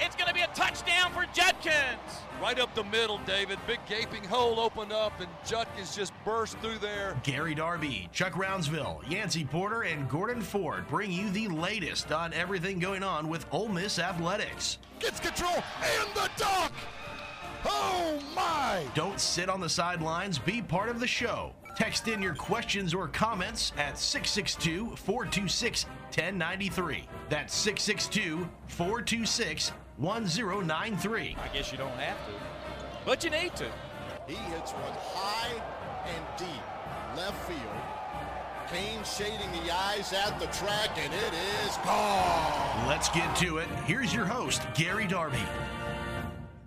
It's going to be a touchdown for Judkins. Right up the middle, David. Big gaping hole opened up, and Judkins just burst through there. Gary Darby, Chuck Rounsaville, Yancey Porter, and Gordon Ford bring you the latest on everything going on with Ole Miss athletics. Gets control and the dunk. Oh my! Don't sit on the sidelines. Be part of the show. Text in your questions or comments at 662 426 1093. That's 662 426 1093. I guess you don't have to, but you need to. He hits one high and deep left field. Kane shading the eyes at the track, and it is gone. Let's get to it. Here's your host, Gary Darby.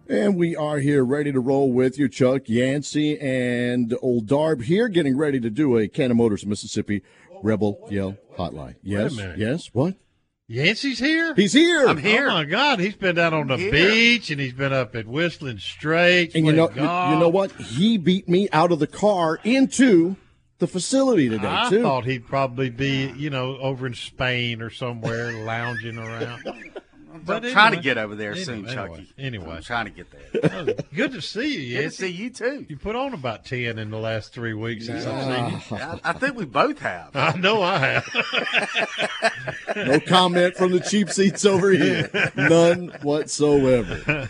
And we are here ready to roll with you, Chuck Yancey and Old Darb here, getting ready to do a Cannon Motors Mississippi Rebel Yell Hotline. Yes, yes. What? Yancey's here? He's here. I'm here. Oh my God, he's been down on the Here. beach and he's been up at Whistling Straits. And you know, you, golf. you know what? He beat me out of the car into the facility today I too. thought he'd probably be, you know, over in Spain or somewhere lounging around. But I'm trying to get over there Anyway, soon, Chucky. Anyway, I'm trying to get there. Good to see you. Good to see you too. You put on about ten in the last three weeks since I've seen you. I, I think we both have. I know I have. no comment from the cheap seats over here. None whatsoever.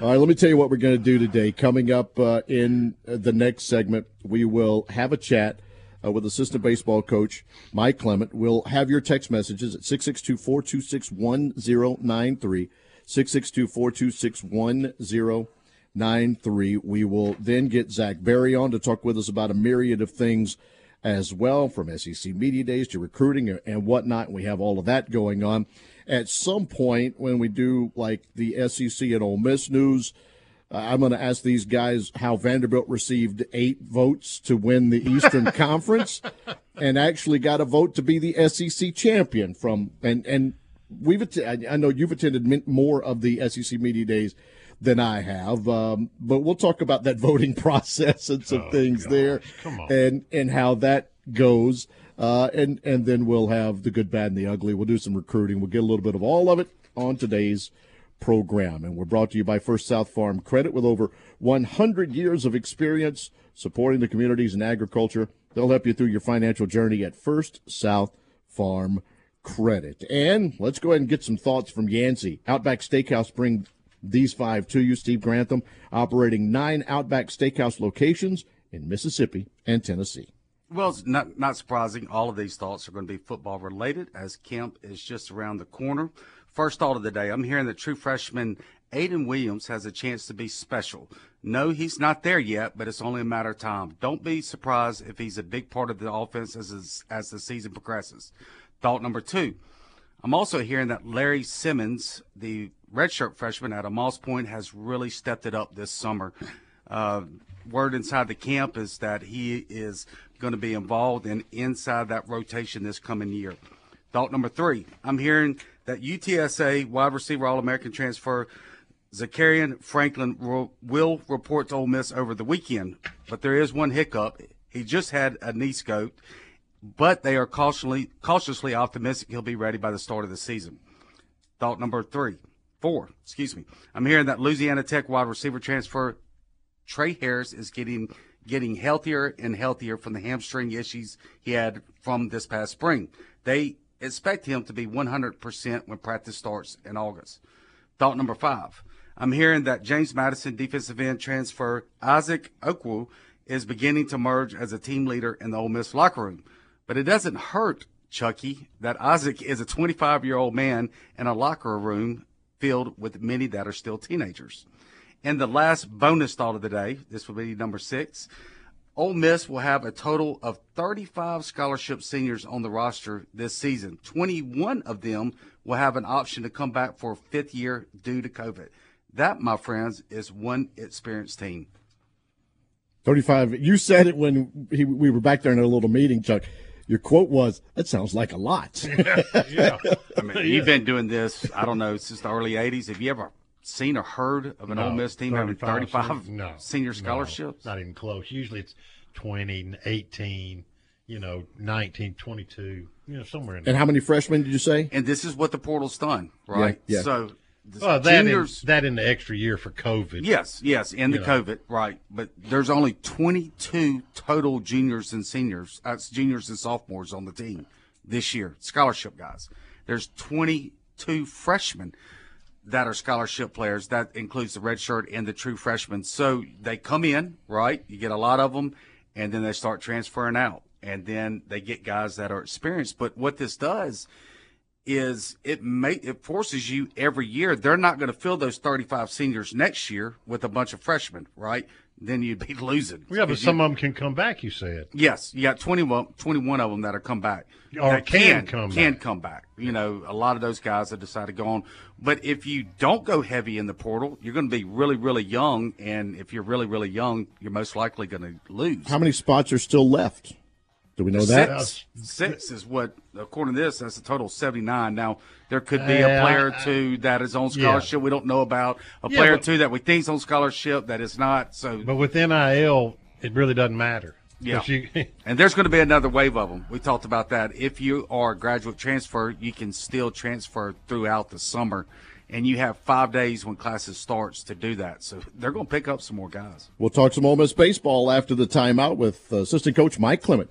All right, let me tell you what we're going to do today. Coming up uh, in uh, the next segment, we will have a chat uh, with assistant baseball coach Mike Clement. We'll have your text messages at 662 426 1093. 662 426 1093. We will then get Zach Berry on to talk with us about a myriad of things as well, from SEC Media Days to recruiting and whatnot. We have all of that going on. At some point, when we do like the SEC and Ole Miss news, uh, I'm going to ask these guys how Vanderbilt received eight votes to win the Eastern Conference, and actually got a vote to be the SEC champion from and and we've I know you've attended more of the SEC media days than I have, um, but we'll talk about that voting process and some things there, come on. and and how that goes. Uh, and and then we'll have the good, bad, and the ugly. We'll do some recruiting. We'll get a little bit of all of it on today's program. And we're brought to you by First South Farm Credit with over 100 years of experience supporting the communities in agriculture. They'll help you through your financial journey at First South Farm Credit. And let's go ahead and get some thoughts from Yancey. Outback Steakhouse bring these five to you. Steve Grantham operating nine Outback Steakhouse locations in Mississippi and Tennessee. Well, it's not not surprising. All of these thoughts are going to be football related, as camp is just around the corner. First thought of the day: I'm hearing that true freshman Ayden Williams has a chance to be special. No, he's not there yet, but it's only a matter of time. Don't be surprised if he's a big part of the offense as as the season progresses. Thought number two: I'm also hearing that Larry Simmons, the redshirt freshman of Moss Point, has really stepped it up this summer. Uh, word inside the camp is that he is going to be involved in inside that rotation this coming year. Thought number three: I'm hearing that UTSA wide receiver All American transfer Zakhari Franklin will, report to Ole Miss over the weekend, but there is one hiccup. He just had a knee scope, but they are cautiously cautiously optimistic he'll be ready by the start of the season. Thought number three, four, excuse me. I'm hearing that Louisiana Tech wide receiver transfer Trey Harris is getting getting healthier and healthier from the hamstring issues he had from this past spring. They expect him to be 100% when practice starts in August. Thought number five. I'm hearing that James Madison defensive end transfer Isaac Ukwu is beginning to merge as a team leader in the Ole Miss locker room. But it doesn't hurt, Chucky, that Isaac is a 25 year old man in a locker room filled with many that are still teenagers. And the last bonus thought of the day, this will be number six. Ole Miss will have a total of 35 scholarship seniors on the roster this season. 21 of them will have an option to come back for a fifth year due to COVID. That, my friends, is one experienced team. 35. You said it when he, we were back there in a little meeting, Chuck. your quote was, "That sounds like a lot." yeah. I mean, you've been doing this. I don't know since the early '80s. Have you ever seen or heard of an No, Ole Miss team having 35 no, senior no, scholarships? not even close. Usually it's 20, 18, you know, 19, 22, you know, somewhere in there. and how many freshmen did you say? and this is what the portal's done, right? Yeah, yeah. So the Well, that in, juniors. that in the extra year for COVID. Yes, yes, in the know. COVID, right. But there's only 22 total juniors and seniors, uh, juniors and sophomores on the team this year, scholarship guys. There's 22 freshmen that are scholarship players. That includes the red shirt and the true freshmen. So they come in, right? You get a lot of them, and then they start transferring out. And then they get guys that are experienced. But what this does is it may it forces you every year. They're not going to fill those 35 seniors next year with a bunch of freshmen, right? Then you'd be losing. Yeah, but some you- of them can come back, you said. Yes, you got 21, 21 of them that are come back. Or that can come can back. come back. You know, a lot of those guys have decided to go on. But if you don't go heavy in the portal, you're going to be really, really young. And if you're really, really young, you're most likely going to lose. How many spots are still left? Do we know that? Six. Six is what, according to this, that's a total of 79. Now, there could be Yeah, a player or two that is on Yeah. scholarship we don't know about, a Yeah, player or but- two that we think is on scholarship that is not. So, But with NIL, it really doesn't matter. Yeah. You, and there's going to be another wave of them. We talked about that. If you are a graduate transfer, you can still transfer throughout the summer. And you have five days when classes starts to do that. So they're going to pick up some more guys. We'll talk some Ole Miss baseball after the timeout with uh, assistant coach Mike Clement.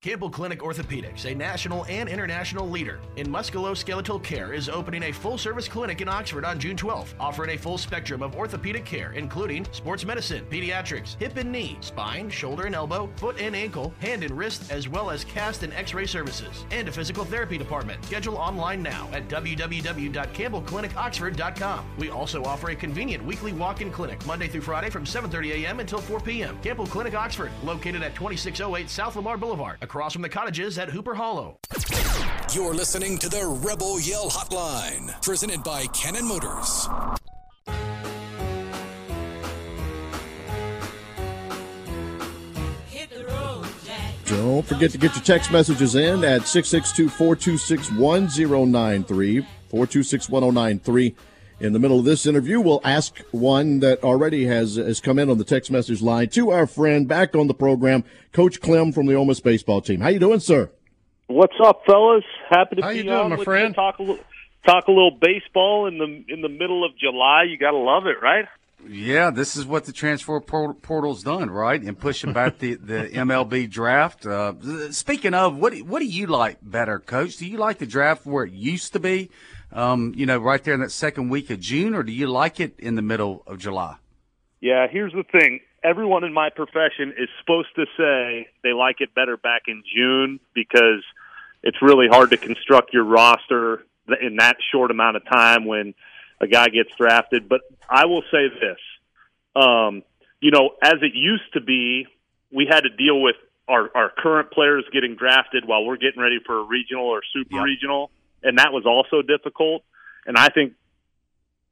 Campbell Clinic Orthopedics, a national and international leader in musculoskeletal care, is opening a full service clinic in Oxford on June 12th, offering a full spectrum of orthopedic care, including sports medicine, pediatrics, hip and knee, spine, shoulder and elbow, foot and ankle, hand and wrist, as well as cast and x ray services, and a physical therapy department. Schedule online now at www.campbellclinicoxford.com. We also offer a convenient weekly walk in clinic Monday through Friday from 7.30 a.m. until 4 p.m. Campbell Clinic Oxford, located at 2608 South Lamar Boulevard, across from the cottages at Hooper Hollow. You're listening to the Rebel Yell Hotline, presented by Cannon Motors. Don't forget to get your text messages in at 662 426 1093. 426 1093. In the middle of this interview, we'll ask one that already has has come in on the text message line to our friend back on the program, Coach Clem from the Ole Miss baseball team. How you doing, sir? What's up, fellas? Happy to How be you doing, on my with friend? You. Talk a little, talk a little baseball in the in the middle of July. You got to love it, right? Yeah, this is what the transfer portal's done, right? And pushing back the, the MLB draft. Uh, speaking of, what what do you like better, Coach? Do you like the draft where it used to be, um, you know, right there in that second week of June, or do you like it in the middle of July? Yeah. Here's the thing. Everyone in my profession is supposed to say they like it better back in June because it's really hard to construct your roster in that short amount of time when a guy gets drafted. But I will say this. Um, you know, as it used to be, we had to deal with our, our current players getting drafted while we're getting ready for a regional or super regional, and that was also difficult. And I think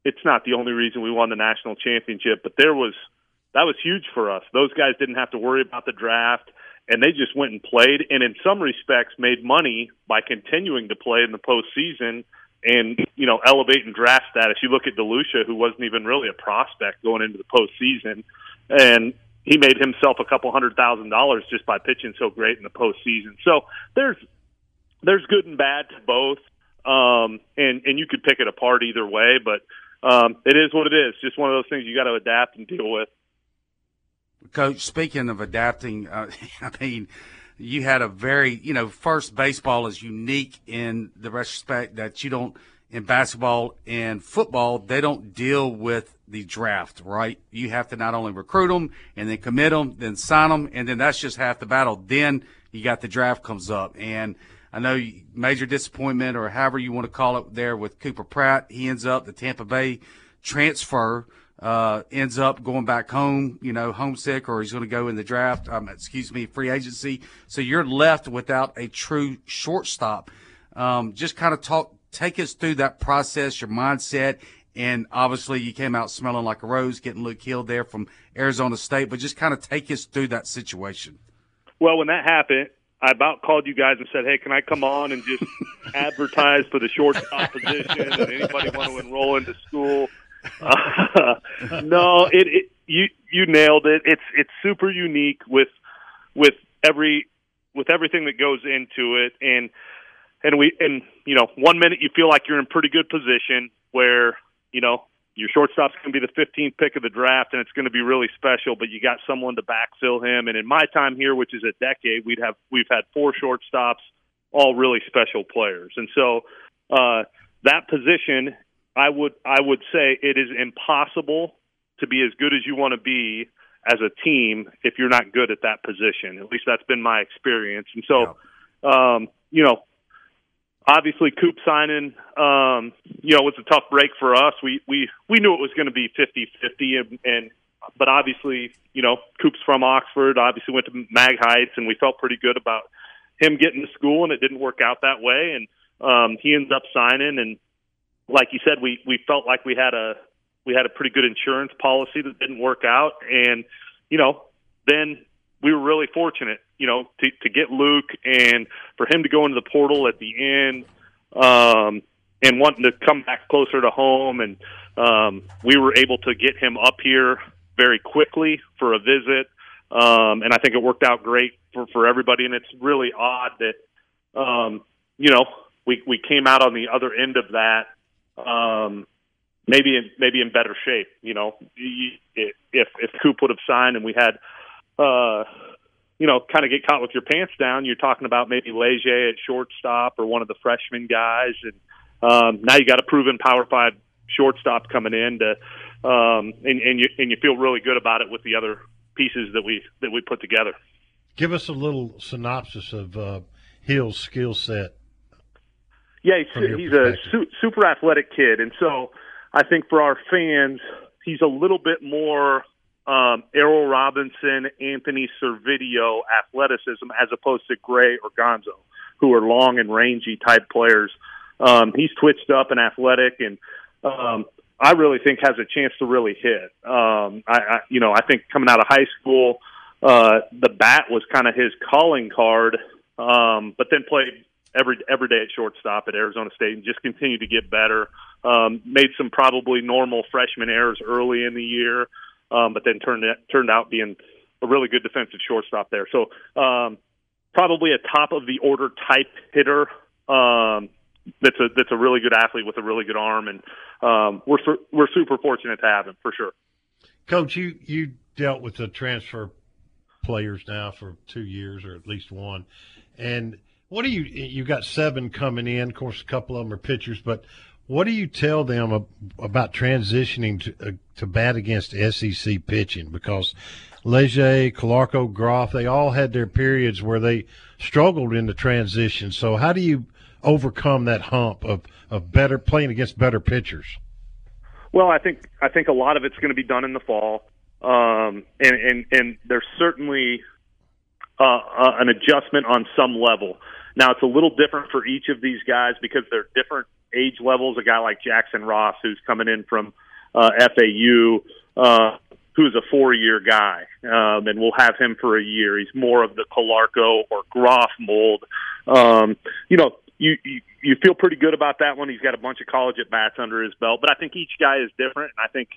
it's not the only reason we won the national championship, but there was that was huge for us. Those guys didn't have to worry about the draft, and they just went and played, and in some respects made money by continuing to play in the postseason and you know elevating draft status. You look at DeLucia, who wasn't even really a prospect going into the postseason, and he made himself a couple hundred thousand dollars just by pitching so great in the postseason. So there's there's good and bad to both, um, and and you could pick it apart either way, but um, it is what it is. Just one of those things you got to adapt and deal with. Coach, speaking of adapting, uh, I mean, you had a very, you know, first baseball is unique in the respect that you don't, in basketball and football, they don't deal with the draft, right? You have to not only recruit them and then commit them, then sign them, and then that's just half the battle. Then you got the draft comes up. And I know major disappointment or however you want to call it there with Cooper Pratt. He ends up the Tampa Bay transfer uh, ends up going back home, you know, homesick, or he's going to go in the draft. Um, excuse me, free agency. So you're left without a true shortstop. Um, just kind of talk, take us through that process, your mindset, and obviously you came out smelling like a rose, getting Luke Hill there from Arizona State. But just kind of take us through that situation. Well, when that happened, I about called you guys and said, "Hey, can I come on and just advertise for the shortstop position? And anybody want to enroll into school?" Uh, no, it, it you you nailed it. It's it's super unique with with every with everything that goes into it, and and we and you know one minute you feel like you're in pretty good position where you know your shortstop's going to be the 15th pick of the draft and it's going to be really special, but you got someone to backfill him. And in my time here, which is a decade, we'd have we've had four shortstops, all really special players, and so uh, that position, I would I would say it is impossible to be as good as you want to be as a team if you're not good at that position. At least that's been my experience. And so, um, you know, obviously Coop signing, um, you know, was a tough break for us. We we we knew it was going to be 50-50 and, and but obviously, you know, Coop's from Oxford, obviously went to Mag Heights and we felt pretty good about him getting to school and it didn't work out that way and um he ends up signing and like you said we we felt like we had a we had a pretty good insurance policy that didn't work out and you know then we were really fortunate you know to to get Luke and for him to go into the portal at the end um and wanting to come back closer to home. And um we were able to get him up here very quickly for a visit. Um and I think it worked out great for for everybody. And it's really odd that um you know we we came out on the other end of that um maybe in maybe in better shape. You know, if if Coop would have signed and we had uh you know, kind of get caught with your pants down, you're talking about maybe Leger at shortstop or one of the freshman guys, and um, now you got a proven Power Five shortstop coming in to, um, and, and you and you feel really good about it with the other pieces that we that we put together. Give us a little synopsis of uh, Hill's skill set. Yeah, he's, he's a su- super athletic kid, and so I think for our fans, he's a little bit more um, Errol Robinson, Anthony Servideo athleticism as opposed to Grae or Gonzo, who are long and rangy type players. Um, he's twitched up and athletic, and um, I really think has a chance to really hit. Um, I, I, you know, I think coming out of high school, uh, the bat was kind of his calling card, um, but then played every every day at shortstop at Arizona State and just continued to get better. Um, made some probably normal freshman errors early in the year um, but then turned turned out being a really good defensive shortstop there. So um, probably a top of the order type hitter. Um, that's a that's a really good athlete with a really good arm, and um, we're we're super fortunate to have him for sure. Coach, you you dealt with the transfer players now for two years or at least one, and what do you you got seven coming in? Of course, a couple of them are pitchers, but what do you tell them about transitioning to, uh, to bat against SEC pitching? Because Leger, Calarco, Groff, they all had their periods where they struggled in the transition. So how do you overcome that hump of, of better playing against better pitchers? Well, I think I think a lot of it's going to be done in the fall, um, and and and there's certainly uh, uh, an adjustment on some level. Now it's a little different for each of these guys because they're different age levels. A guy like Jackson Ross, who's coming in from uh, FAU, uh, who's a four-year guy, um, and we'll have him for a year. He's more of the Calarco or Groff mold. Um, you know, you, you you feel pretty good about that one. He's got a bunch of college at bats under his belt, but I think each guy is different. And I think,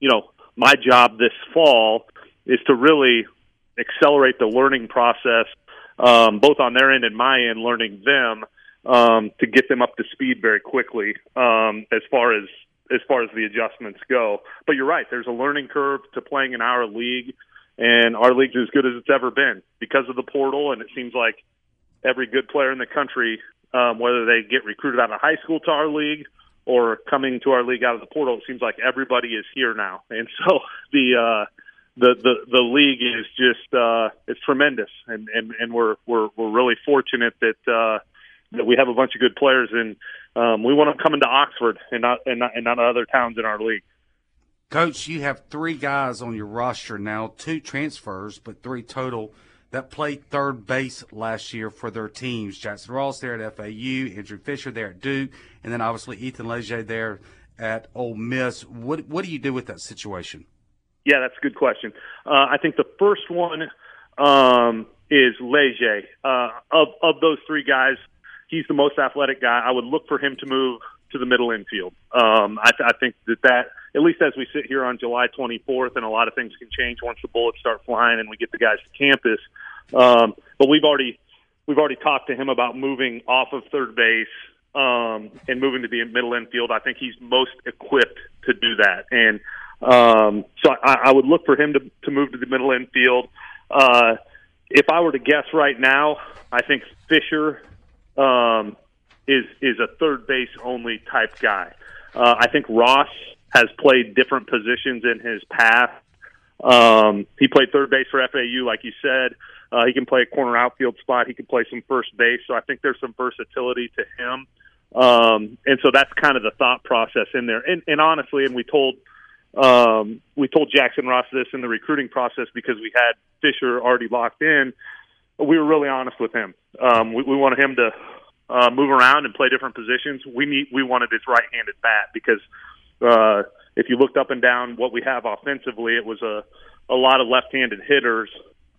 you know, my job this fall is to really accelerate the learning process, um, both on their end and my end, learning them um, to get them up to speed very quickly um, as far as as far as the adjustments go. But you're right. There's a learning curve to playing in our league, and our league's as good as it's ever been because of the portal. And it seems like every good player in the country, um, whether they get recruited out of high school to our league or coming to our league out of the portal, it seems like everybody is here now. And so the uh, the the the league is just uh, it's tremendous, and and and we're we're we're really fortunate that. Uh, that we have a bunch of good players, and um, we want them coming to Oxford and not, and not and not other towns in our league. Coach, you have three guys on your roster now, two transfers, but three total that played third base last year for their teams. Jackson Ross there at FAU, Andrew Fisher there at Duke, and then obviously Ethan Leger there at Ole Miss. What what do you do with that situation? Yeah, that's a good question. Uh, I think the first one um, is Leger. Uh, of of those three guys, he's the most athletic guy. I would look for him to move to the middle infield. Um, I, I think that that, at least as we sit here on July 24th, and a lot of things can change once the bullets start flying and we get the guys to campus. Um, but we've already we've already talked to him about moving off of third base um, and moving to the middle infield. I think he's most equipped to do that, and um, so I, I would look for him to, to move to the middle infield. Uh, if I were to guess right now, I think Fisher um, is is a third base only type guy. Uh, I think Ross has played different positions in his past. Um, he played third base for FAU, like you said. Uh, he can play a corner outfield spot. He can play some first base. So I think there's some versatility to him. Um, and so that's kind of the thought process in there. And, and honestly, and we told um, we told Jackson Ross this in the recruiting process because we had Fisher already locked in we were really honest with him. Um, we, we wanted him to uh, move around and play different positions. We need we wanted his right-handed bat because uh, if you looked up and down what we have offensively, it was a a lot of left-handed hitters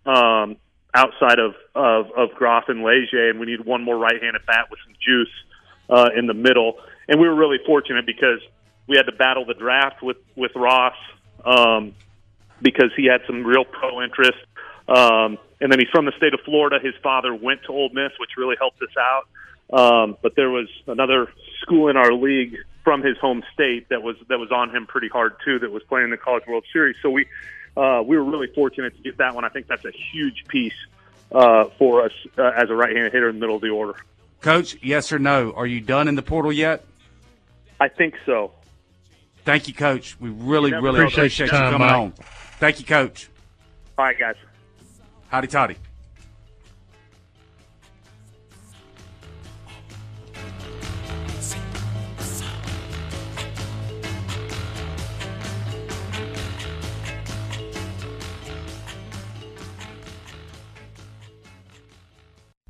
um, outside of, of of Groff and Leger, and we need one more right-handed bat with some juice uh, in the middle. And we were really fortunate because we had to battle the draft with with Ross um, because he had some real pro interest. Um, and then he's from the state of Florida. His father went to Ole Miss, which really helped us out. Um, but there was another school in our league from his home state that was that was on him pretty hard too. That was playing the College World Series. So we uh, we were really fortunate to get that one. I think that's a huge piece uh, for us uh, as a right-handed hitter in the middle of the order. Coach, yes or no? Are you done in the portal yet? I think so. Thank you, Coach. We really, really appreciate, Appreciate you coming on. Thank you, Coach. All right, guys. Howdy, toddy.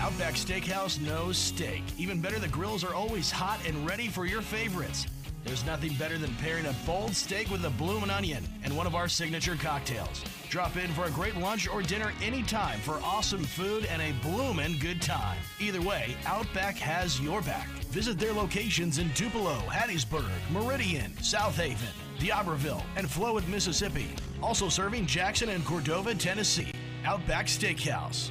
Outback Steakhouse knows steak. Even better, the grills are always hot and ready for your favorites. There's nothing better than pairing a bold steak with a bloomin' onion and one of our signature cocktails. Drop in for a great lunch or dinner anytime for awesome food and a bloomin' good time. Either way, Outback has your back. Visit their locations in Tupelo, Hattiesburg, Meridian, South Haven, and Flowood, Mississippi. Also serving Jackson and Cordova, Tennessee. Outback Steakhouse.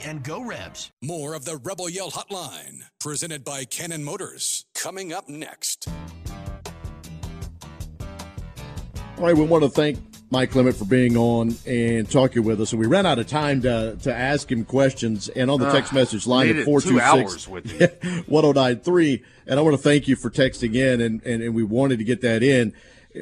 and go Rebs. More of the Rebel Yell Hotline, presented by Cannon Motors, coming up next. All right, we want to thank Mike Clement for being on and talking with us. And we ran out of time to, to ask him questions. And on the Uh, text message line at needed 426 hours with you. 1093. And I want to thank you for texting in. And, and, and we wanted to get that in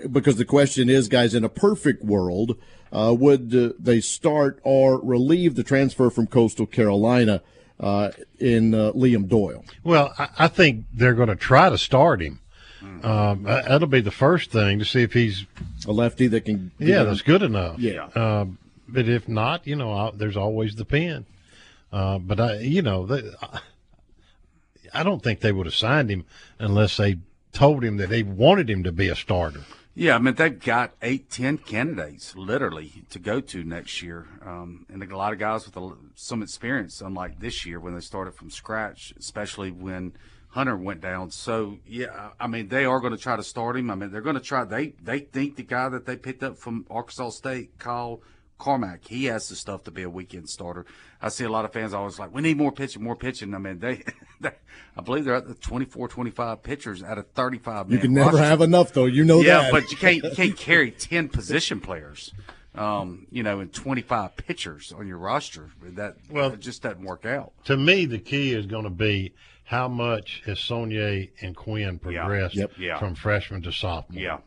because the question is, guys, in a perfect world, uh, would uh, they start or relieve the transfer from Coastal Carolina uh, in uh, Liam Doyle? Well, I, I think they're going to try to start him. Um, that- that'll be the first thing to see if he's a lefty that can. Yeah, that's good enough. Yeah. Um, but if not, you know, I, there's always the pen. Uh, but I, you know, they, I, I don't think they would have signed him unless they told him that they wanted him to be a starter. Yeah, I mean they've got eight, ten candidates literally to go to next year, um, and a lot of guys with a, some experience, unlike this year when they started from scratch, especially when Hunter went down. So yeah, I mean they are going to try to start him. I mean they're going to try. They they think the guy that they picked up from Arkansas State, Kyle Carmack, he has the stuff to be a weekend starter. I see a lot of fans always like, we need more pitching, more pitching. I mean, they, they I believe they're at the 24, 25 pitchers out of 35 You can never roster. have enough, though. You know yeah, that. Yeah, but you can't you can't carry ten position players, um, you know, and twenty five pitchers on your roster. That well, it just doesn't work out. To me, the key is going to be how much has Saunier and Quinn progressed Yep. Yeah. from freshman to sophomore. Yeah.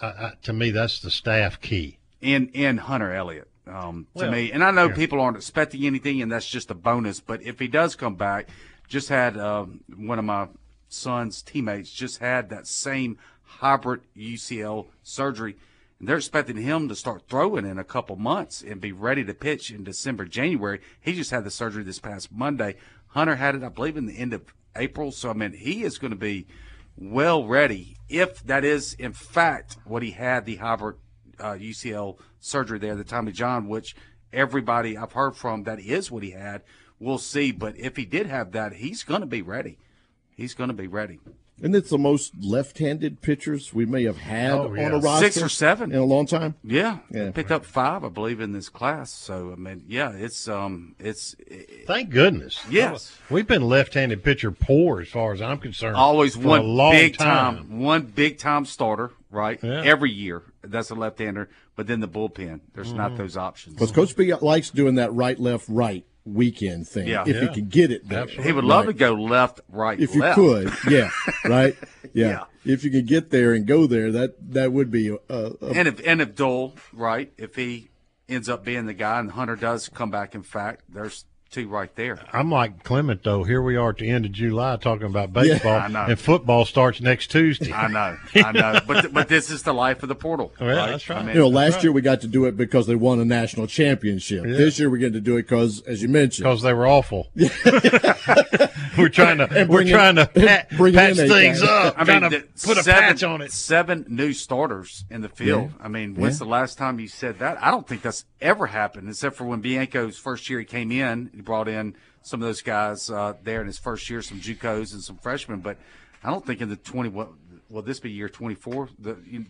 Uh, uh, to me, that's the staff key. And and Hunter Elliott, um, to Well, me, and I know yeah. people aren't expecting anything, and that's just a bonus. But if he does come back, just had um, one of my son's teammates just had that same hybrid UCL surgery. and they're expecting him to start throwing in a couple months and be ready to pitch in December, January. He just had the surgery this past Monday. Hunter had it, I believe, in the end of April. So I mean, he is going to be well ready if that is in fact what he had the hybrid uh, UCL surgery there, the Tommy John, which everybody I've heard from that is what he had. We'll see, but if he did have that, he's going to be ready. He's going to be ready. And it's the most left-handed pitchers we may have had Oh, yeah. on a roster, Six or seven. in a long time. Yeah, Yeah. picked up five, I believe, in this class. So I mean, yeah, it's um, it's Thank goodness. Yes. We've been left-handed pitcher poor as far as I'm concerned. always one big time. time. one big time starter, right? Yeah. Every year, that's a left-hander. But then the bullpen, there's not Mhm. those options. Because Coach B likes doing that right, left, right weekend thing. Yeah. if he Yeah. can get it there. He would love Right. to go left, right, if you could, yeah, right, yeah. Yeah. If you could get there and go there, that that would be a, a, and if and if Doyle, right, if he ends up being the guy, and Hunter does come back, in fact, there's two right there. I'm like Clement though. Here we are at the end of July talking about Yeah. baseball, I know. and football starts next Tuesday. I know, I know, but but this is the life of the portal. Yeah, right? that's right. I mean, you know, last year we got to do it because they won a national championship. Yeah. This year we get to do it because, as you mentioned, because they were awful. we're trying to And we're bring in- trying to pat, bring patch things guy. up. I trying mean, to the put a seven, patch on it. Seven new starters in the field. Yeah. I mean, when's the last time you said that? I don't think that's ever happened, except for when Bianco's first year he came in. He brought in some of those guys uh, there in his first year, some JUCOs and some freshmen. But I don't think in the twenty what will this be year twenty four?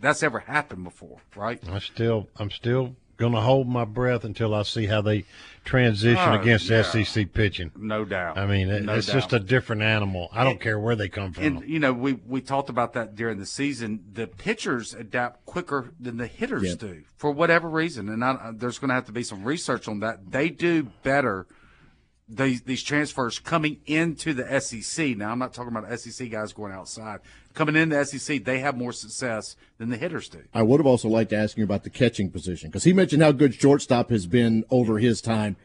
That's ever happened before, right? I still I'm still going to hold my breath until I see how they transition Oh, against yeah. SEC pitching. No doubt. I mean, it, No it's just a different animal. I don't care where they come from. And you know, we we talked about that during the season. The pitchers adapt quicker than the hitters Yep. do for whatever reason, and I, there's going to have to be some research on that. They do better. These these transfers coming into the SEC. Now, I'm not talking about SEC guys going outside. Coming into the SEC, they have more success than the hitters do. I would have also liked to ask you about the catching position because he mentioned how good shortstop has been over his time.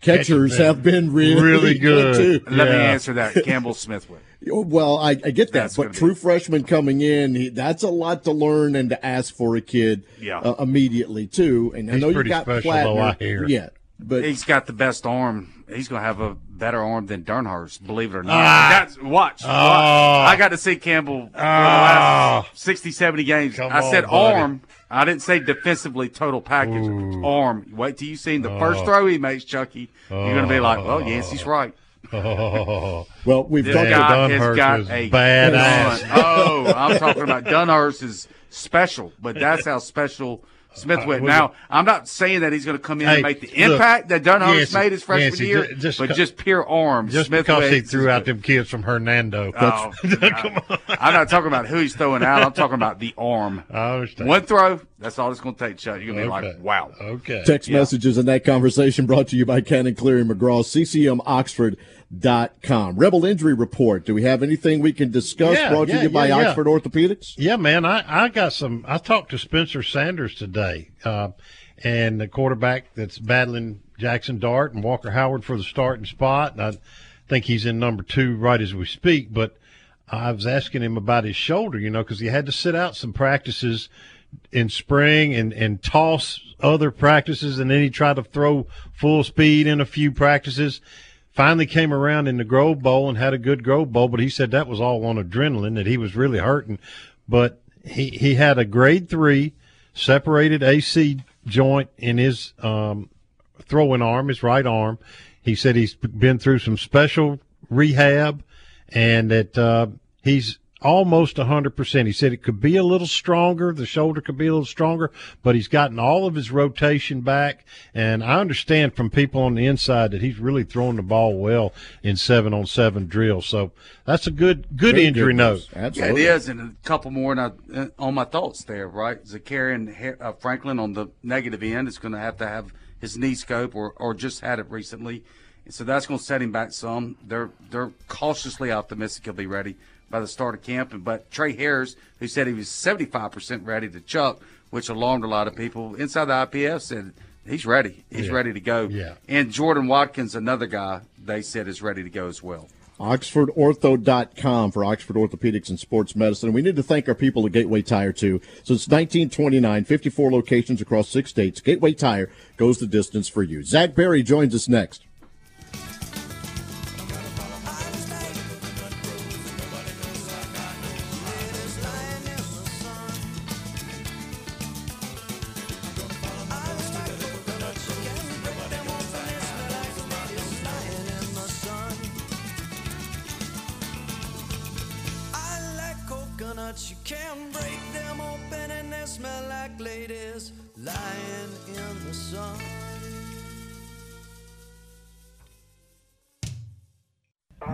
Catchers been have been really, really good. too. Let me answer that. Campbell Smithwick. Well, I, I get that, That's but gonna be- true freshman coming in, he, that's a lot to learn and to ask for a kid Yeah. uh, immediately too. And I know you pretty got special, Plattner though, I hear. yet, but He's got the best arm. He's going to have a better arm than Dunhurst, believe it or not. Ah. That's, watch. Oh. watch. I got to see Campbell for the last 60, 70 games. Come I said buddy. arm. I didn't say defensively total package. Arm. Wait till you see the first throw he makes, Chucky. You're going to be like, well, Yancey's right. Oh, well, we've This talked guy about has got a badass. gun. Oh, I'm talking about Dunhurst is special, but that's how special Smithwick. Uh, Now, I'm not saying that he's going to come in Hey, and make the look, impact that Dunhurst Yancey, made his freshman Yancey, year, just but just pure arm. just Smith because he threw out them kids from Hernando. Oh, I'm not talking about who he's throwing out. I'm talking about the arm. One throw, that's all it's going to take, Chuck. You're going to be like, wow. Okay. Text Yeah. messages in that conversation brought to you by Cannon Cleary McGraw, ccmoxford.com. Rebel injury report. Do we have anything we can discuss Yeah, brought yeah, to you by yeah, yeah. Oxford Orthopedics? Yeah, man, I, I got some. I talked to Spencer Sanders today, uh, and the quarterback that's battling Jackson Dart and Walker Howard for the starting spot. And I think he's in number two right as we speak. But I was asking him about his shoulder, you know, because he had to sit out some practices in spring and, and toss other practices, and then he tried to throw full speed in a few practices. Finally came around in the Grove Bowl and had a good Grove Bowl, but he said that was all on adrenaline, that he was really hurting. But he, he had a grade three separated AC joint in his um, throwing arm, his right arm. He said he's been through some special rehab and that uh, he's almost 100%. He said it could be a little stronger, the shoulder could be a little stronger, but he's gotten all of his rotation back. And I understand from people on the inside that he's really throwing the ball well in seven on seven drills. So that's a good, good Very injury good note. news. Yeah, Absolutely. it is, and a couple more and I, uh, on my thoughts there, right? Zakhari Har- uh, Franklin on the negative end is going to have to have his knee scope or, or just had it recently. And so that's going to set him back some. They're they're cautiously optimistic he'll be ready by the start of camp. And But Trey Harris, who said he was 75% ready to chuck, which alarmed a lot of people inside the IPF, said he's ready. He's Yeah. ready to go. Yeah. And Jordan Watkins, another guy, they said is ready to go as well. OxfordOrtho.com for Oxford Orthopedics and Sports Medicine. We need to thank our people at Gateway Tire, too. Since 1929, 54 locations across six states. Gateway Tire goes the distance for you. Zach Berry joins us next.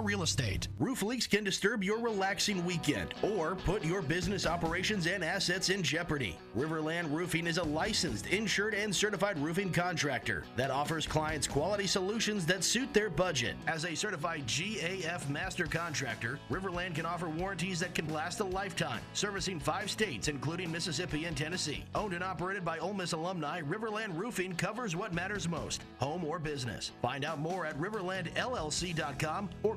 Real Estate. Roof leaks can disturb your relaxing weekend or put your business operations and assets in jeopardy. Riverland Roofing is a licensed, insured, and certified roofing contractor that offers clients quality solutions that suit their budget. As a certified GAF master contractor, Riverland can offer warranties that can last a lifetime, servicing five states, including Mississippi and Tennessee. Owned and operated by Ole Miss alumni, Riverland Roofing covers what matters most home or business. Find out more at riverlandllc.com or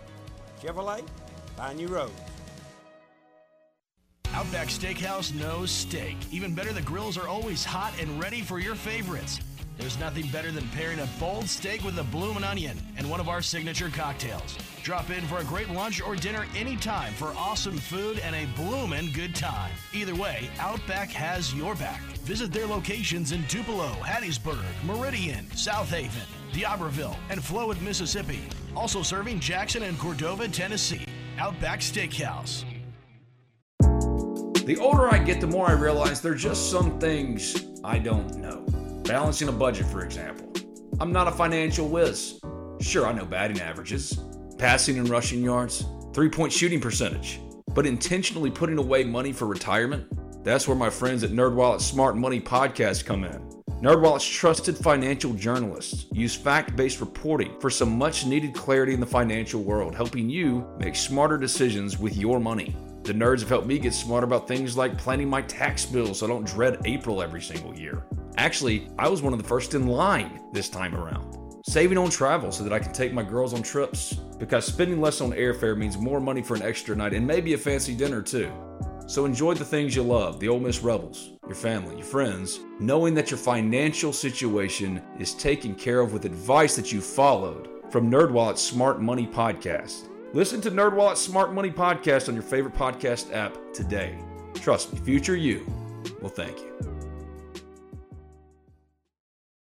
Chevrolet, find new roads. Outback Steakhouse knows steak. Even better, the grills are always hot and ready for your favorites. There's nothing better than pairing a bold steak with a bloomin' onion and one of our signature cocktails. Drop in for a great lunch or dinner anytime for awesome food and a bloomin' good time. Either way, Outback has your back. Visit their locations in Tupelo, Hattiesburg, Meridian, Southaven, D'Iberville, and Flowood, Mississippi. Also serving Jackson and Cordova, Tennessee. Outback Steakhouse. The older I get, the more I realize there are just some things I don't know. Balancing a budget, for example. I'm not a financial whiz. Sure, I know batting averages, passing and rushing yards, three point shooting percentage, but intentionally putting away money for retirement? That's where my friends at NerdWallet's Smart Money Podcast come in. NerdWallet's trusted financial journalists use fact-based reporting for some much-needed clarity in the financial world, helping you make smarter decisions with your money. The nerds have helped me get smarter about things like planning my tax bill so I don't dread April every single year. Actually, I was one of the first in line this time around. Saving on travel so that I can take my girls on trips, because spending less on airfare means more money for an extra night and maybe a fancy dinner too. So enjoy the things you love, the Ole Miss Rebels, your family, your friends, knowing that your financial situation is taken care of with advice that you followed from NerdWallet's Smart Money Podcast. Listen to NerdWallet's Smart Money Podcast on your favorite podcast app today. Trust me, future you will thank you.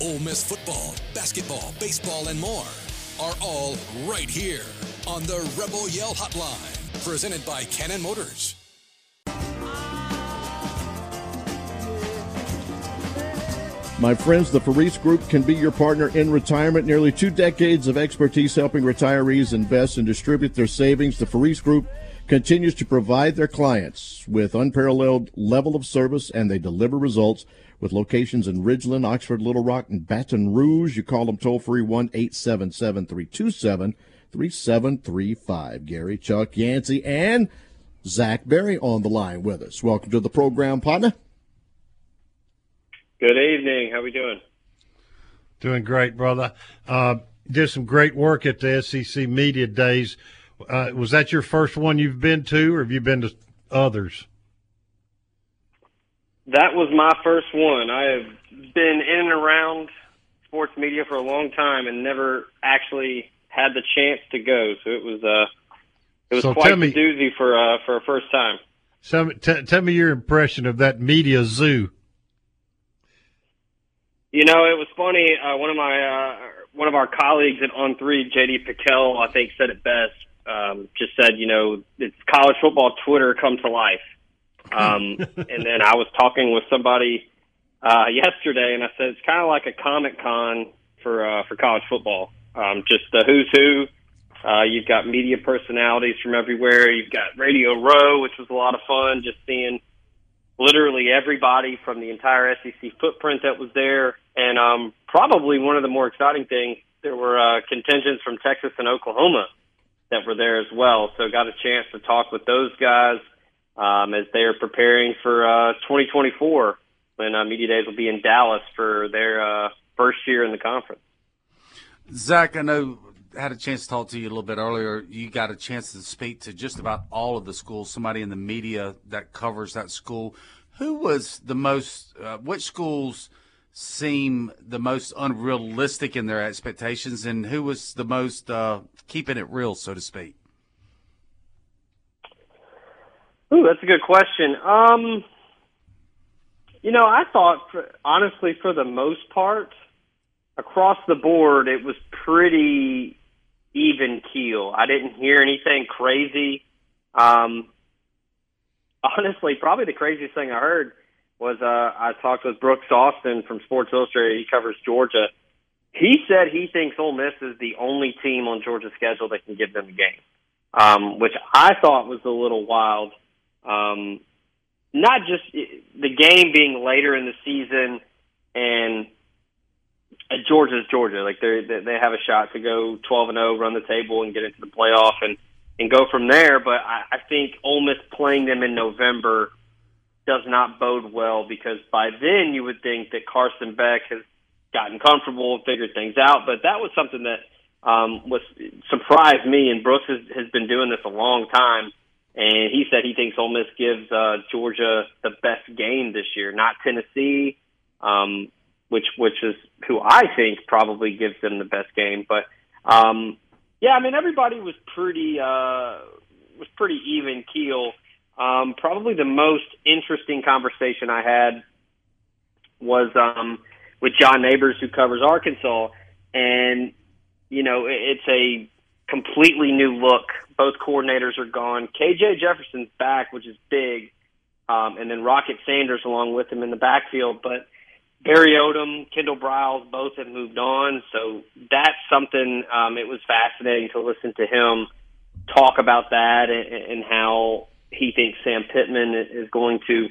Ole Miss football, basketball, baseball, and more are all right here on the Rebel Yell Hotline, presented by Cannon Motors. My friends, the Faris Group can be your partner in retirement. Nearly two decades of expertise helping retirees invest and distribute their savings. The Faris Group continues to provide their clients with unparalleled level of service and they deliver results with locations in Ridgeland, Oxford, Little Rock, and Baton Rouge. You call them toll free 1 877 327 3735. Gary, Chuck, Yancey, and Zach Berry on the line with us. Welcome to the program, partner. Good evening. How are we doing? Doing great, brother. Uh, did some great work at the SEC Media Days. Uh, was that your first one you've been to, or have you been to others? That was my first one. I have been in and around sports media for a long time and never actually had the chance to go. So it was uh, it was So quite a doozy for uh, for a first time. So, t- tell me your impression of that media zoo. You know, it was funny. Uh, one of my uh, one of our colleagues at On Three, JD PicKell, I think said it best. Um, just said, you know, it's college football Twitter come to life. Um, and then I was talking with somebody uh, yesterday, and I said it's kind of like a Comic Con for uh, for college football. Um, just the who's who. Uh, you've got media personalities from everywhere. You've got Radio Row, which was a lot of fun, just seeing literally everybody from the entire SEC footprint that was there. And um, probably one of the more exciting things, there were uh, contingents from Texas and Oklahoma that were there as well. So got a chance to talk with those guys um, as they are preparing for uh, 2024 when uh, Media Days will be in Dallas for their uh, first year in the conference. Zach, I know I had a chance to talk to you a little bit earlier. You got a chance to speak to just about all of the schools, somebody in the media that covers that school. Who was the most, uh, which schools seem the most unrealistic in their expectations, and who was the most uh, keeping it real, so to speak? Ooh, that's a good question. Um, You know, I thought, for, honestly, for the most part, across the board, it was pretty even keel. I didn't hear anything crazy. Um, honestly, probably the craziest thing I heard was uh, I talked with Brooks Austin from Sports Illustrated. He covers Georgia. He said he thinks Ole Miss is the only team on Georgia's schedule that can give them a game, um, which I thought was a little wild. Um, not just the game being later in the season and Georgia's Georgia. Like they they have a shot to go 12 and 0, run the table, and get into the playoff, and and go from there. But I, I think Ole Miss playing them in November does not bode well because by then you would think that Carson Beck has gotten comfortable, and figured things out. But that was something that um, was surprised me. And Brooks has, has been doing this a long time, and he said he thinks Ole Miss gives uh, Georgia the best game this year, not Tennessee, um, which which is who I think probably gives them the best game. But um, yeah, I mean everybody was pretty uh, was pretty even keel. Um, probably the most interesting conversation I had was um, with John Neighbors, who covers Arkansas, and you know it, it's a completely new look. Both coordinators are gone. KJ Jefferson's back, which is big, um, and then Rocket Sanders along with him in the backfield. But Barry Odom, Kendall Briles, both have moved on, so that's something. Um, it was fascinating to listen to him talk about that and, and how he thinks Sam Pittman is going to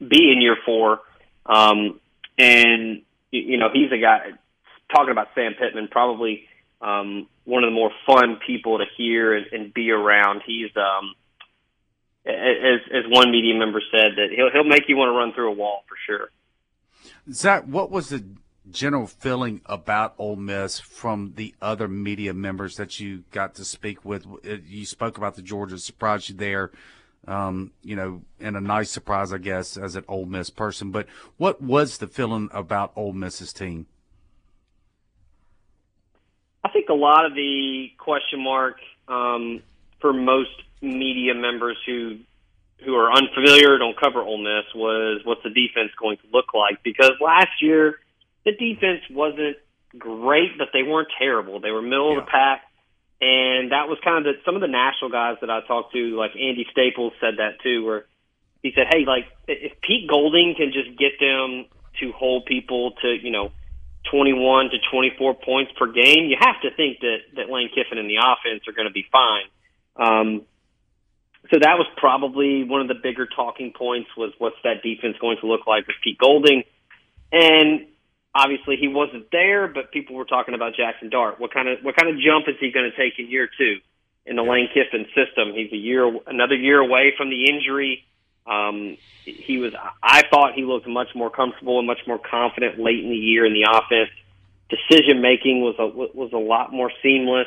be in year four. Um, and you know, he's a guy talking about Sam Pittman, probably um, one of the more fun people to hear and, and be around. He's um, as as one media member said that he'll he'll make you want to run through a wall for sure. Zach, what was the general feeling about Ole Miss from the other media members that you got to speak with? You spoke about the Georgia surprise you there, um, you know, and a nice surprise, I guess, as an Ole Miss person. But what was the feeling about Ole Miss's team? I think a lot of the question mark um, for most media members who who are unfamiliar, don't cover Ole Miss, was what's the defense going to look like? Because last year the defense wasn't great, but they weren't terrible. They were middle yeah. of the pack, and that was kind of the, some of the national guys that I talked to, like Andy Staples, said that too, where he said, "Hey, like if Pete Golding can just get them to hold people to you know." 21 to 24 points per game, you have to think that, that Lane Kiffin and the offense are going to be fine. Um, so that was probably one of the bigger talking points was what's that defense going to look like with Pete Golding? And obviously he wasn't there, but people were talking about Jackson Dart. What kind of what kind of jump is he going to take in year two in the Lane Kiffin system? He's a year another year away from the injury. Um, he was. I thought he looked much more comfortable and much more confident late in the year in the offense. Decision making was a was a lot more seamless.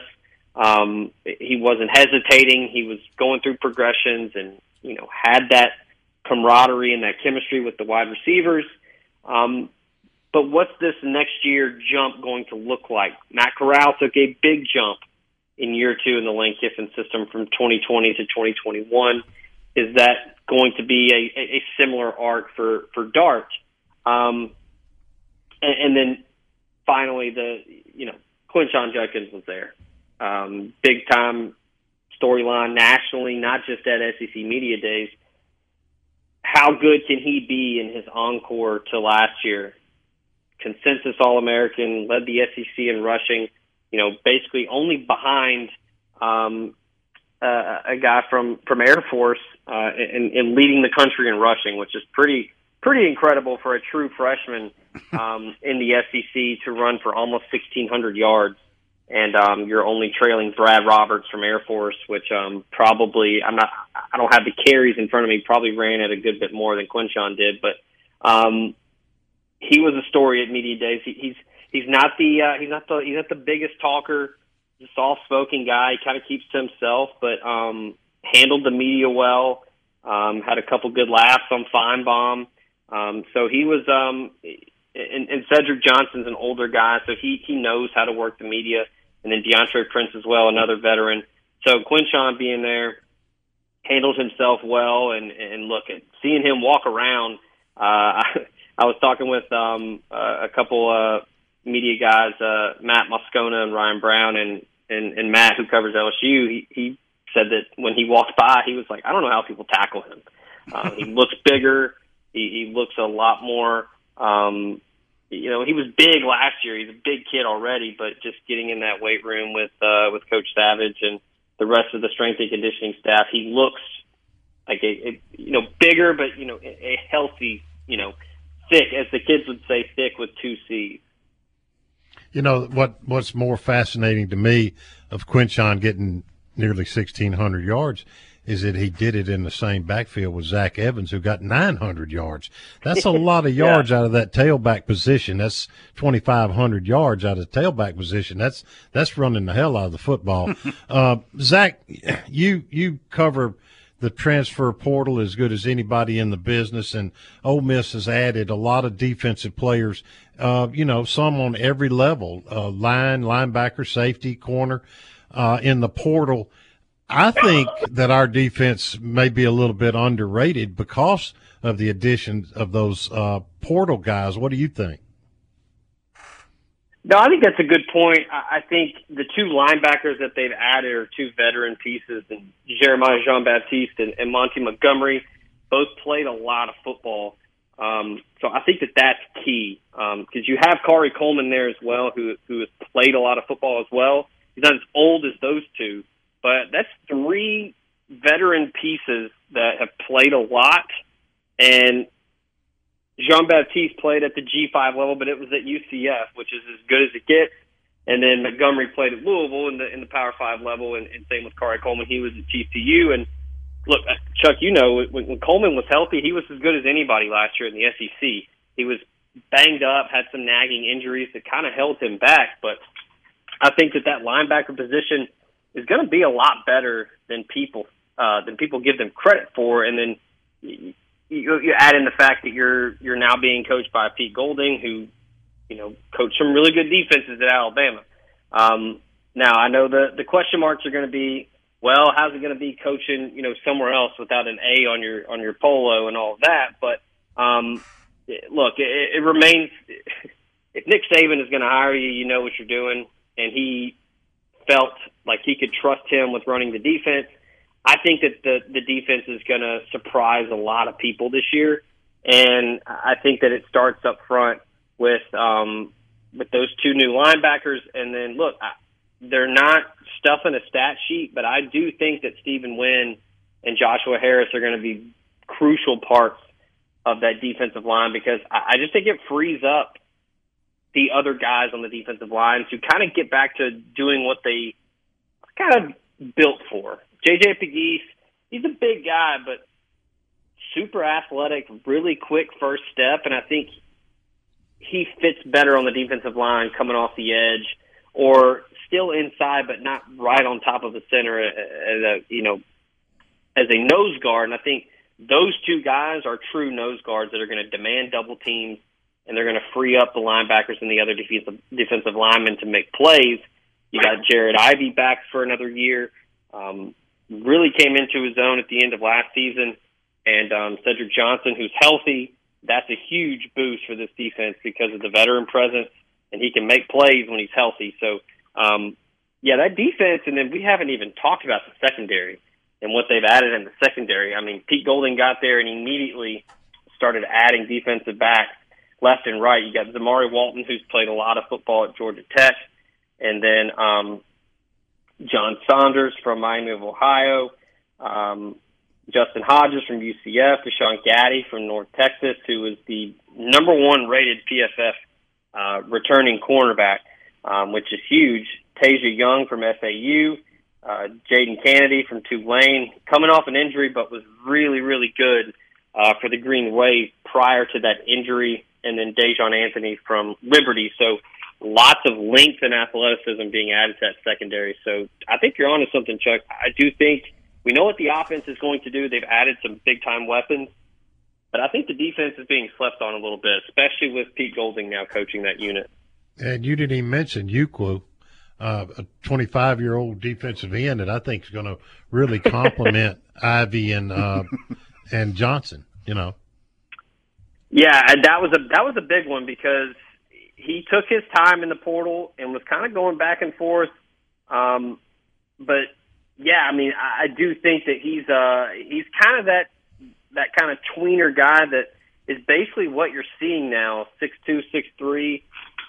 Um, he wasn't hesitating. He was going through progressions and you know had that camaraderie and that chemistry with the wide receivers. Um, but what's this next year jump going to look like? Matt Corral took a big jump in year two in the Lane Kiffin system from 2020 to 2021. Is that going to be a, a similar arc for for Dart? Um, and, and then finally, the you know Quinshon Judkins was there, um, big time storyline nationally, not just at SEC Media Days. How good can he be in his encore to last year? consensus All American, led the SEC in rushing. You know, basically only behind um, uh, a guy from from Air Force uh, in, in leading the country in rushing, which is pretty pretty incredible for a true freshman um, in the SEC to run for almost 1,600 yards. And um, you're only trailing Brad Roberts from Air Force, which um, probably I'm not. I don't have the carries in front of me. Probably ran at a good bit more than Quinshon did, but um, he was a story at media days. He, he's he's not the uh, he's not the he's not the biggest talker, the soft spoken guy. He kind of keeps to himself, but um, handled the media well. Um, had a couple good laughs on Finebaum. Um, so he was um, and, and Cedric Johnson's an older guy, so he he knows how to work the media. And then Deantre Prince as well, another veteran. So Quinshon being there handled himself well, and and look at seeing him walk around Uh, I was talking with um, uh, a couple uh, media guys, uh, Matt Moscona and Ryan Brown, and, and and Matt who covers LSU. He, he said that when he walked by, he was like, I don't know how people tackle him. Uh, he looks bigger. He, he looks a lot more. Um, you know, he was big last year. He's a big kid already, but just getting in that weight room with uh, with Coach Savage and the rest of the strength and conditioning staff, he looks like a, a you know bigger, but you know a, a healthy, you know, thick, as the kids would say, thick with two C's. You know what? What's more fascinating to me of Quinshon getting nearly sixteen hundred yards is that he did it in the same backfield with Zach Evans, who got 900 yards. That's a lot of yards yeah. out of that tailback position. That's 2,500 yards out of the tailback position. That's that's running the hell out of the football. uh, Zach, you you cover the transfer portal as good as anybody in the business, and Ole Miss has added a lot of defensive players. Uh, you know, some on every level: uh, line, linebacker, safety, corner, uh, in the portal I think that our defense may be a little bit underrated because of the addition of those uh, portal guys. What do you think? No, I think that's a good point. I think the two linebackers that they've added are two veteran pieces, and Jeremiah Jean Baptiste and, and Monty Montgomery both played a lot of football. Um, so I think that that's key because um, you have Khari Coleman there as well, who who has played a lot of football as well. He's not as old as those two, but that's three veteran pieces that have played a lot. And Jean Baptiste played at the G5 level, but it was at UCF, which is as good as it gets. And then Montgomery played at Louisville in the in the Power Five level, and, and same with Khari Coleman. He was at TCU. And look, uh, Chuck, you know when, when Coleman was healthy, he was as good as anybody last year in the SEC. He was banged up, had some nagging injuries that kind of held him back. But I think that that linebacker position is going to be a lot better than people uh, than people give them credit for. And then you, you add in the fact that you're you're now being coached by Pete Golding, who you know coached some really good defenses at Alabama. Um, now I know the the question marks are going to be, well, how's it going to be coaching you know somewhere else without an A on your on your polo and all of that? But um, look, it, it remains. If Nick Saban is going to hire you, you know what you're doing, and he felt like he could trust him with running the defense. I think that the the defense is going to surprise a lot of people this year, and I think that it starts up front with um, with those two new linebackers. And then look, I, they're not stuffing a stat sheet, but I do think that Stephen Wynn and Joshua Harris are going to be crucial parts of that defensive line because I, I just think it frees up the other guys on the defensive line to kind of get back to doing what they kind of built for. JJ Pegues, he's a big guy, but super athletic, really quick first step, and I think he fits better on the defensive line coming off the edge or still inside but not right on top of the center uh, as a you know as a nose guard. And I think those two guys are true nose guards that are going to demand double teams and they're going to free up the linebackers and the other defensive defensive linemen to make plays. You got Jared Ivey back for another year. Um, really came into his own at the end of last season, and um, Cedric Johnson, who's healthy. That's a huge boost for this defense because of the veteran presence, and he can make plays when he's healthy. So, um, yeah, that defense, and then we haven't even talked about the secondary and what they've added in the secondary. I mean, Pete Golding got there and immediately started adding defensive backs left and right. You got Zamari Walton, who's played a lot of football at Georgia Tech, and then um, John Saunders from Miami of Ohio, um, Justin Hodges from UCF, Deshaun Gaddy from North Texas, who is the number one rated PFF uh, returning cornerback, um, which is huge. Teja Young from FAU, uh, Jadon Canady from Tulane, coming off an injury, but was really, really good uh, for the Green Wave prior to that injury and then Daijahn Anthony from Liberty. So lots of length and athleticism being added to that secondary. So I think you're onto something, Chuck. I do think we know what the offense is going to do. They've added some big time weapons. But I think the defense is being slept on a little bit, especially with Pete Golding now coaching that unit. And you didn't even mention Ukwu, uh, a 25 year old defensive end that I think is going to really complement Ivey and uh, and Johnson. You know. Yeah, that was a that was a big one because he took his time in the portal and was kind of going back and forth. Um, but yeah, I mean, I, I do think that he's uh he's kind of that that kind of tweener guy that is basically what you're seeing now six two, six three,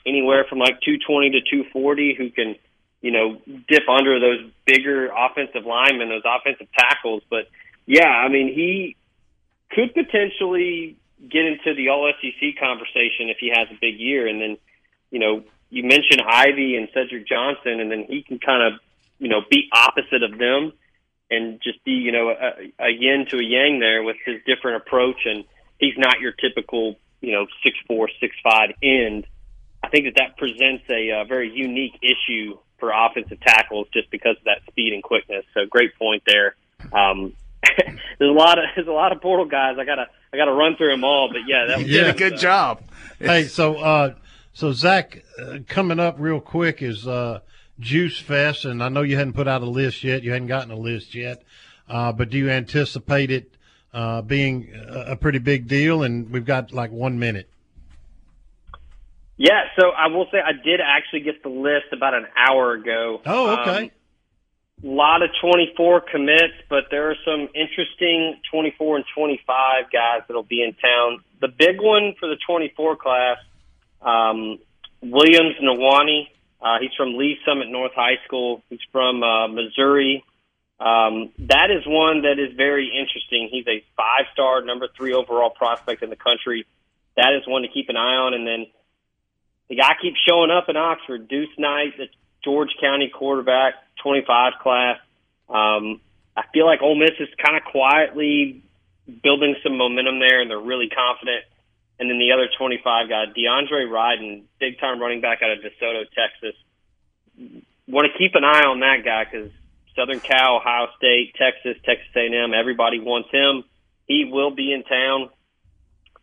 anywhere from like two twenty to two forty, who can you know dip under those bigger offensive linemen, those offensive tackles. But yeah, I mean, he could potentially get into the All SEC conversation if he has a big year, and then you know you mentioned Ivey and Cedric Johnson, and then he can kind of you know be opposite of them and just be you know a, a yin to a yang there with his different approach and he's not your typical, you know, six four, six five end. I think that that presents a, uh, very unique issue for offensive tackles just because of that speed and quickness. So great point there. Um, there's a lot of there's a lot of portal guys. I gotta I gotta run through them all, but yeah, that was, You did a good job. hey, so uh, so Zach, uh, coming up real quick is uh, Juice Fest, and I know you hadn't put out a list yet. You hadn't gotten a list yet, uh, but do you anticipate it uh, being a, a pretty big deal? And we've got like one minute. Yeah, so I will say I did actually get the list about an hour ago. Oh, okay. Um, a lot of 24 commits, but there are some interesting 24 and 25 guys that'll be in town. The big one for the 24 class, um, Williams Nwaneri. Uh, he's from Lee Summit North High School. He's from uh, Missouri. Um, that is one that is very interesting. He's a five-star, number three overall prospect in the country. That is one to keep an eye on. And then the guy keeps showing up in Oxford. Deuce Knight, the George County quarterback, 25 class. Um, I feel like Ole Miss is kind of quietly building some momentum there, and they're really confident. And then the other 25 guy, DeAndre Ryden, big time running back out of DeSoto, Texas. Want to keep an eye on that guy because Southern Cal, Ohio State, Texas, Texas A&M, everybody wants him. He will be in town.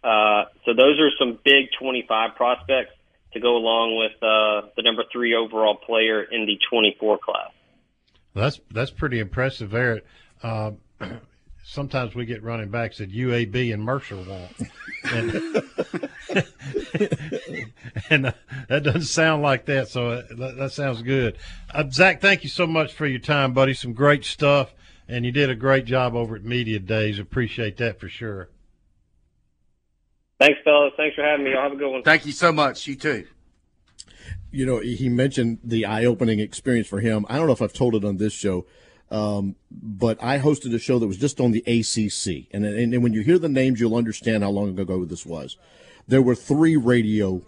Uh, so those are some big 25 prospects to go along with uh, the number three overall player in the 24 class. That's that's pretty impressive there. Uh, sometimes we get running backs that UAB and Mercer want, and, and uh, that doesn't sound like that. So uh, that, that sounds good. Uh, Zach, thank you so much for your time, buddy. Some great stuff, and you did a great job over at Media Days. Appreciate that for sure. Thanks, fellas. Thanks for having me. I'll have a good one. Thank you so much. You too. You know, he mentioned the eye-opening experience for him. I don't know if I've told it on this show, um, but I hosted a show that was just on the ACC, and, and and when you hear the names, you'll understand how long ago this was. There were three radio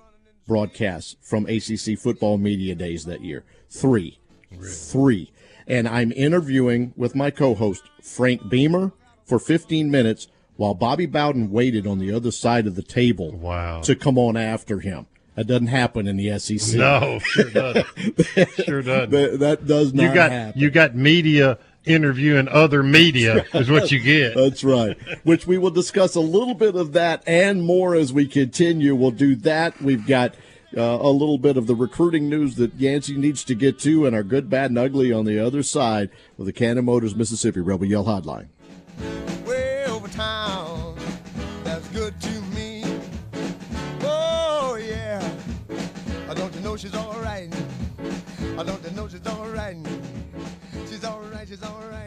broadcasts from ACC football media days that year. Three, three, and I'm interviewing with my co-host Frank Beamer for 15 minutes while Bobby Bowden waited on the other side of the table wow. to come on after him. That doesn't happen in the SEC. No, sure doesn't. sure doesn't. that, that does not you got happen. you got media interviewing other media is what you get. That's right. Which we will discuss a little bit of that and more as we continue. We'll do that. We've got uh, a little bit of the recruiting news that Yancey needs to get to, and our good, bad, and ugly on the other side with the Cannon Motors Mississippi Rebel Yell Hotline. way town. That's good to me. Oh yeah. I don't you know she's all right. I don't you know she's all right. She's all right. She's all right.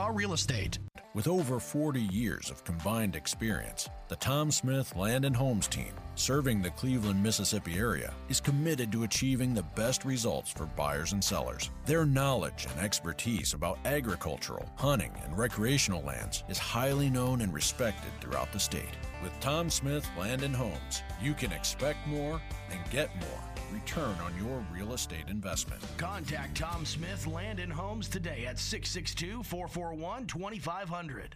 Real Estate. With over 40 years of combined experience, the Tom Smith Land and Homes team, serving the Cleveland, Mississippi area, is committed to achieving the best results for buyers and sellers. Their knowledge and expertise about agricultural, hunting, and recreational lands is highly known and respected throughout the state. With Tom Smith Land and Homes, you can expect more and get more return on your real estate investment. Contact Tom Smith Land and Homes today at 662 441 2500.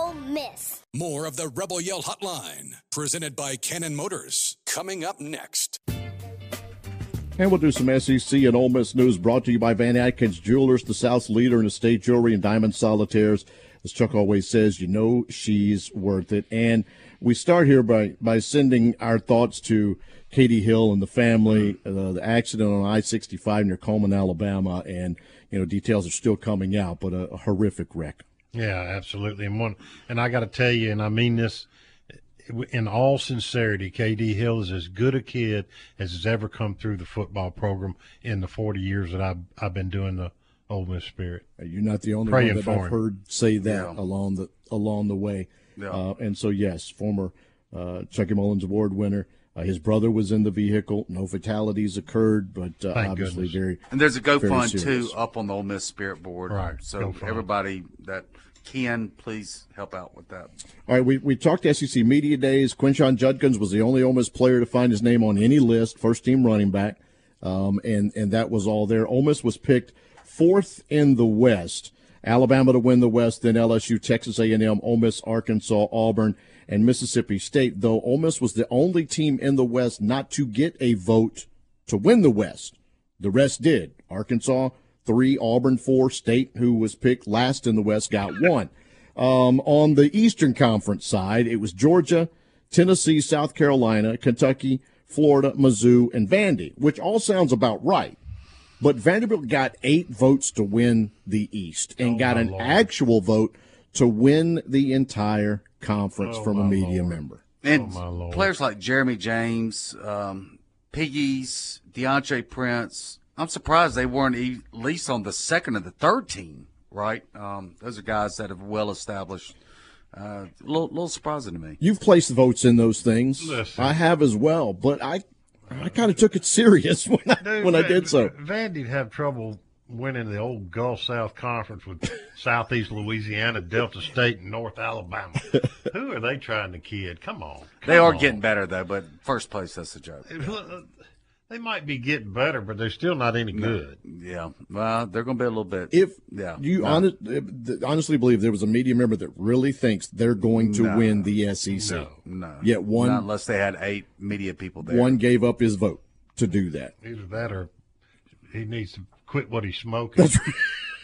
Ole Miss. More of the Rebel Yell Hotline, presented by Cannon Motors, coming up next. And we'll do some SEC and Ole Miss news brought to you by Van Atkins Jewelers, the South's leader in estate jewelry and diamond solitaires. As Chuck always says, you know she's worth it. And we start here by, by sending our thoughts to KD Hill and the family, uh, the accident on I-65 near Cullman, Alabama. And, you know, details are still coming out, but a, a horrific wreck. Yeah, absolutely. And one, and I got to tell you, and I mean this in all sincerity, KD Hill is as good a kid as has ever come through the football program in the 40 years that I've, I've been doing the Ole Miss Spirit. You're not the only Praying one that I've him. heard say that Yeah. along the along the way. Yeah. Uh, and so, yes, former uh, Chucky Mullins Award winner. Uh, his brother was in the vehicle. No fatalities occurred, but uh, obviously goodness. very. And there's a very GoFund too up on the Ole Miss Spirit board. Right, So GoFund. everybody that can, please help out with that. All right, we, we talked SEC Media Days. Quinshon Judkins was the only Ole Miss player to find his name on any list, first team running back, um, and, and that was all there. Ole Miss was picked fourth in the West. Alabama to win the West, then LSU, Texas A&M, Ole Miss, Arkansas, Auburn, and Mississippi State. Though Ole Miss was the only team in the West not to get a vote to win the West. The rest did. Arkansas three, Auburn four, State, who was picked last in the West, got one. Um, on the Eastern Conference side, it was Georgia, Tennessee, South Carolina, Kentucky, Florida, Mizzou, and Vandy, which all sounds about right. But Vanderbilt got eight votes to win the East and got an Lord. actual vote to win the entire conference Oh, from a media Lord. member. And Oh, players like Jeremy James, um, Pegues, Deantre Prince. I'm surprised they weren't e- at least on the second or the third team, right? Um, those are guys that have well established. Uh, a little, little surprising to me. You've placed votes in those things. Listen. I have as well, but I I kind of took it serious when I, Dude, when I did so. Vandy'd have trouble winning the old Gulf South Conference with Southeast Louisiana, Delta State, and North Alabama. Who are they trying to kid? Come on. They are on. getting better though, but first place that's a joke. They might be getting better, but they're still not any good. Yeah, well, they're going to be a little bit. If yeah, you no. honest, honestly believe there was a media member that really thinks they're going to No. win the SEC, No. no, yet one not unless they had eight media people there. one gave up his vote to do that. Either that or he needs to quit what he's smoking.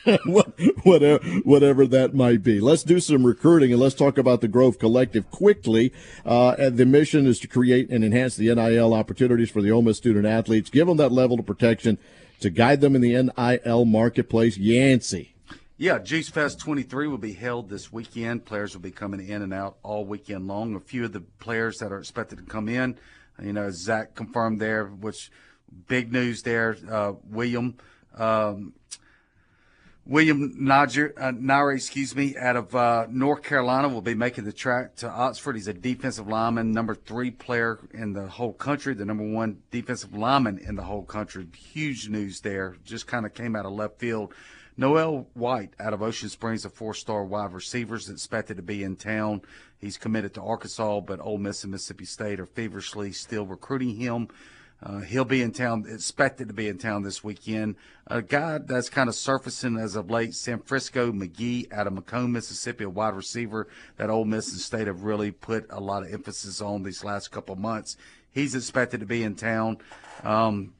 What- whatever, whatever that might be. Let's do some recruiting and let's talk about the Grove Collective quickly. Uh, and the mission is to create and enhance the NIL opportunities for the Ole Miss student athletes, give them that level of protection to guide them in the NIL marketplace. Yancey. Yeah, Juice Fest 23 will be held this weekend. Players will be coming in and out all weekend long. A few of the players that are expected to come in, you know, Zach confirmed there, which big news there. Uh, William, um, William Najar, uh, excuse me, out of uh, North Carolina will be making the track to Oxford. He's a defensive lineman, number three player in the whole country, the number one defensive lineman in the whole country. Huge news there. Just kind of came out of left field. Noel White out of Ocean Springs, a four-star wide receiver, is expected to be in town. He's committed to Arkansas, but Ole Miss and Mississippi State are feverishly still recruiting him. Uh, he'll be in town, expected to be in town this weekend. A guy that's kind of surfacing as of late, San Francisco McGee out of McComb, Mississippi, a wide receiver that Ole Miss and State have really put a lot of emphasis on these last couple months. He's expected to be in town. Um,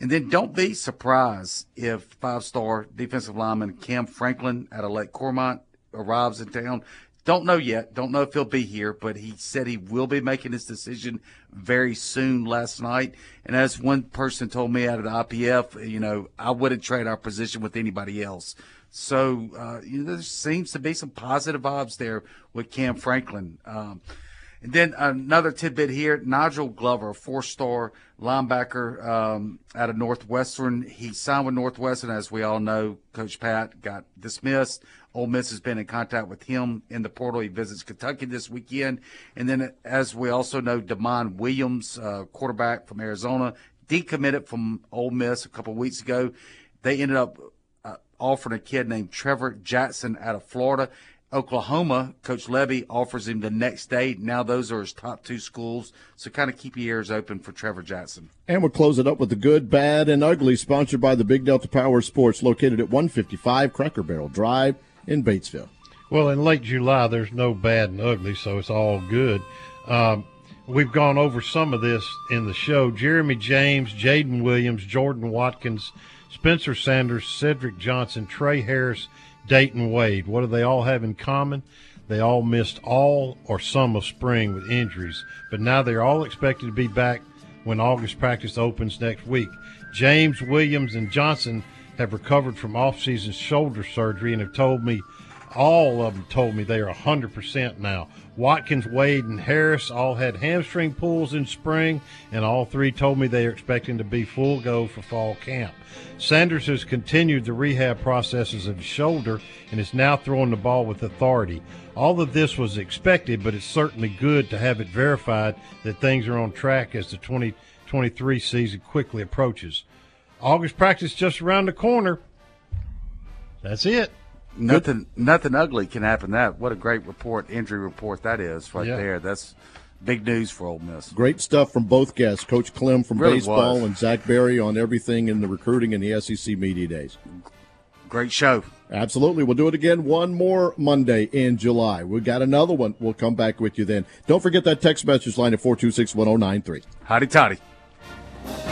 and then don't be surprised if five star defensive lineman Cam Franklin out of Lake Cormorant arrives in town. Don't know yet. Don't know if he'll be here, but he said he will be making his decision very soon last night. And as one person told me out of the IPF, you know, I wouldn't trade our position with anybody else. So, uh, you know, there seems to be some positive vibes there with Cam Franklin. Um, and then another tidbit here Nigel Glover, four star linebacker um, out of Northwestern. He signed with Northwestern, as we all know. Coach Pat got dismissed. Ole Miss has been in contact with him in the portal. He visits Kentucky this weekend. And then, as we also know, Demond Williams, uh, quarterback from Arizona, decommitted from Ole Miss a couple weeks ago. They ended up uh, offering a kid named Trevor Jackson out of Florida. Oklahoma, Coach Lebby offers him the next day. Now those are his top two schools. So kind of keep your ears open for Trevor Jackson. And we'll close it up with the good, bad, and ugly, sponsored by the Big Delta Power Sports, located at 155 Cracker Barrel Drive in Batesville. Well, in late July, there's no bad and ugly, so it's all good. Um, we've gone over some of this in the show. Jeremy James, Ayden Williams, Jordan Watkins, Spencer Sanders, Cedric Johnson, Trey Harris, Dayton Wade. What do they all have in common? They all missed all or some of spring with injuries, but now they're all expected to be back when August practice opens next week. James, Williams, and Johnson have recovered from off-season shoulder surgery and have told me all of them told me they are 100% now. Watkins, Wade, and Harris all had hamstring pulls in spring, and all three told me they are expecting to be full go for fall camp. Sanders has continued the rehab processes of his shoulder and is now throwing the ball with authority. All of this was expected, but it's certainly good to have it verified that things are on track as the 2023 season quickly approaches. August practice just around the corner. That's it. Nothing, nothing ugly can happen. That what a great report, injury report that is right Yeah. there. That's big news for Ole Miss. Great stuff from both guests, Coach Clem from Really baseball was. and Zach Berry on everything in the recruiting and the SEC media days. Great show. Absolutely. We'll do it again one more Monday in July. We've got another one. We'll come back with you then. Don't forget that text message line at 426 1093. Hotty toddy.